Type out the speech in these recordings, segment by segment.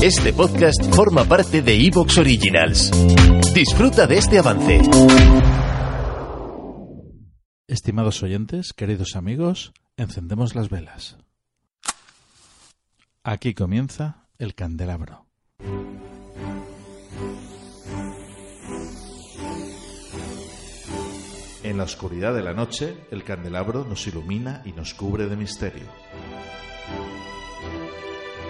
Este podcast forma parte de Evox Originals. Disfruta de este avance. Estimados oyentes, queridos amigos, encendemos las velas. Aquí comienza el candelabro. En la oscuridad de la noche, el candelabro nos ilumina y nos cubre de misterio.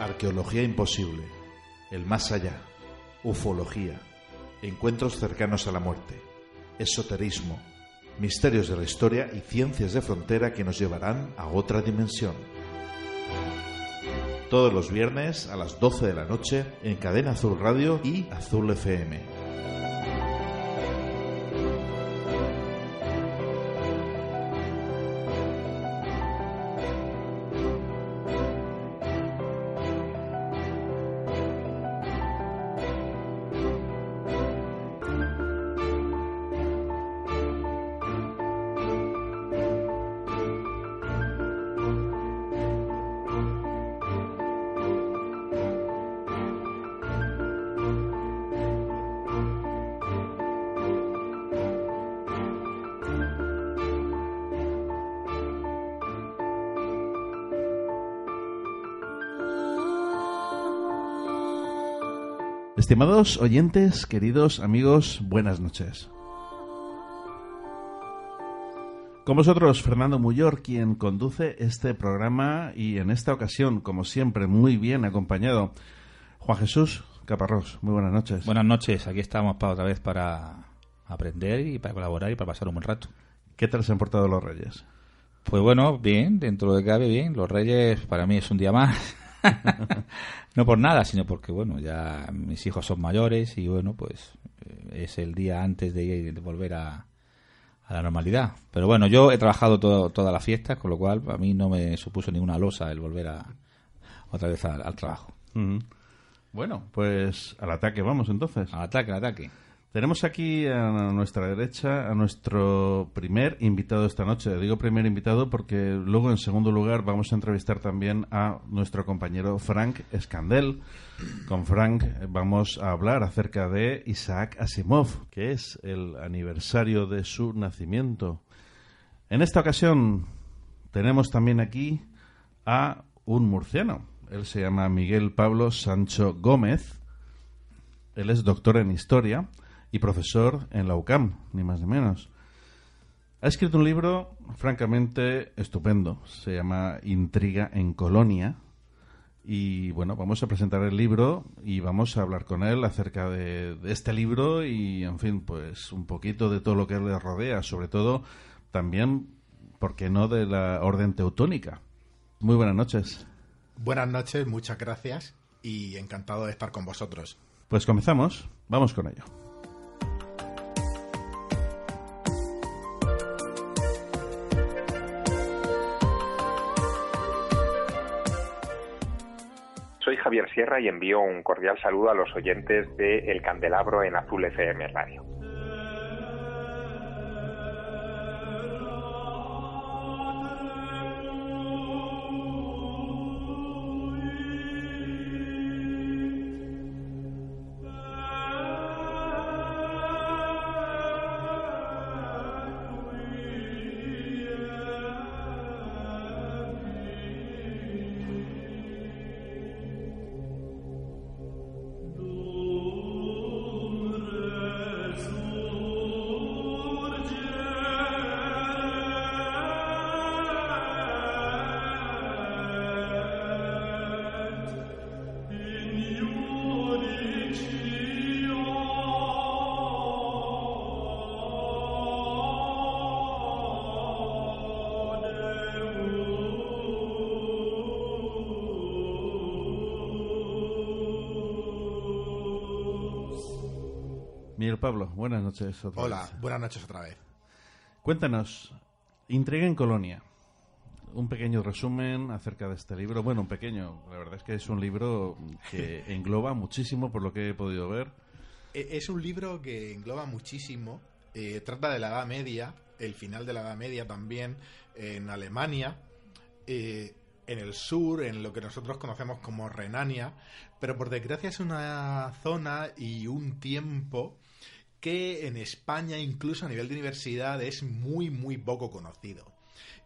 Arqueología imposible, el más allá, ufología, encuentros cercanos a la muerte, esoterismo, misterios de la historia y ciencias de frontera que nos llevarán a otra dimensión. Todos los viernes a las 12 de la noche en Cadena Azul Radio y Azul FM. Estimados oyentes, queridos amigos, buenas noches. Con vosotros, Fernando Muyor, quien conduce este programa y en esta ocasión, como siempre, muy bien acompañado, Juan Jesús Caparrós. Muy buenas noches. Buenas noches, aquí estamos para otra vez para aprender y para colaborar y para pasar un buen rato. ¿Qué tal se han portado los Reyes? Pues bueno, bien, dentro de cabe bien. Los Reyes para mí es un día más. no por nada, sino porque, bueno, ya mis hijos son mayores y, bueno, pues eh, es el día antes de, de volver a, a, la normalidad. Pero bueno, yo he trabajado todo, toda la fiesta, con lo cual a mí no me supuso ninguna losa el volver a, otra vez al, trabajo. Bueno, pues al ataque vamos entonces. Al ataque, al ataque. Tenemos aquí a nuestra derecha a nuestro primer invitado esta noche. Digo primer invitado porque luego, en segundo lugar, vamos a entrevistar también a nuestro compañero Frank Escandel. Con Frank vamos a hablar acerca de Isaac Asimov, que es el aniversario de su nacimiento. En esta ocasión tenemos también aquí a un murciano. Él se llama Miguel Pablo Sancho Gómez. Él es doctor en historia y profesor en la UCAM, ni más ni menos. Ha escrito un libro francamente estupendo, se llama Intriga en Colonia. Y bueno, vamos a presentar el libro y vamos a hablar con él acerca de, este libro y, en fin, pues un poquito de todo lo que le rodea, sobre todo también, ¿por qué no?, de la orden teutónica. Muy buenas noches. Buenas noches, muchas gracias y encantado de estar con vosotros. Pues comenzamos, vamos con ello. Javier Sierra y envío un cordial saludo a los oyentes de El Candelabro en Azul FM Radio. Miguel Pablo, buenas noches. Otra Hola, buenas noches otra vez. Cuéntanos, Intriga en Colonia. Un pequeño resumen acerca de este libro. Bueno, un pequeño. La verdad es que es un libro que engloba muchísimo por lo que he podido ver. E-, es un libro que engloba muchísimo. Eh, trata de la Edad Media, el final de la Edad Media también en Alemania. Eh, en el sur, en lo que nosotros conocemos como Renania, pero por desgracia es una zona y un tiempo que en España, incluso a nivel de universidad, es muy, muy poco conocido.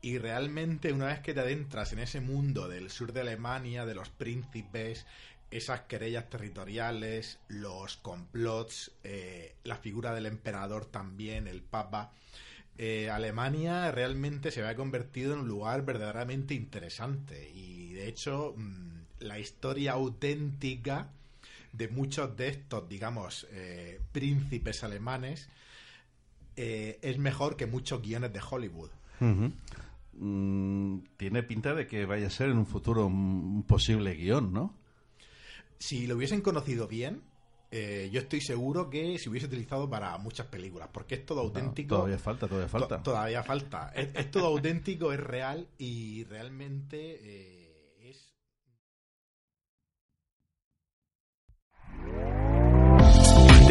Y realmente una vez que te adentras en ese mundo del sur de Alemania, de los príncipes, esas querellas territoriales, los complots, eh, la figura del emperador también, el papa, eh, Alemania realmente se había convertido en un lugar verdaderamente interesante. Y de hecho, mm, la historia auténtica de muchos de estos, digamos, eh, príncipes alemanes es mejor que muchos guiones de Hollywood. Mm, tiene pinta de que vaya a ser en un futuro un posible guion, ¿no? Si lo hubiesen conocido bien, eh, yo estoy seguro que se hubiese utilizado para muchas películas, porque es todo auténtico. todavía falta, todavía falta. todavía falta. Es, todo auténtico, es real y realmente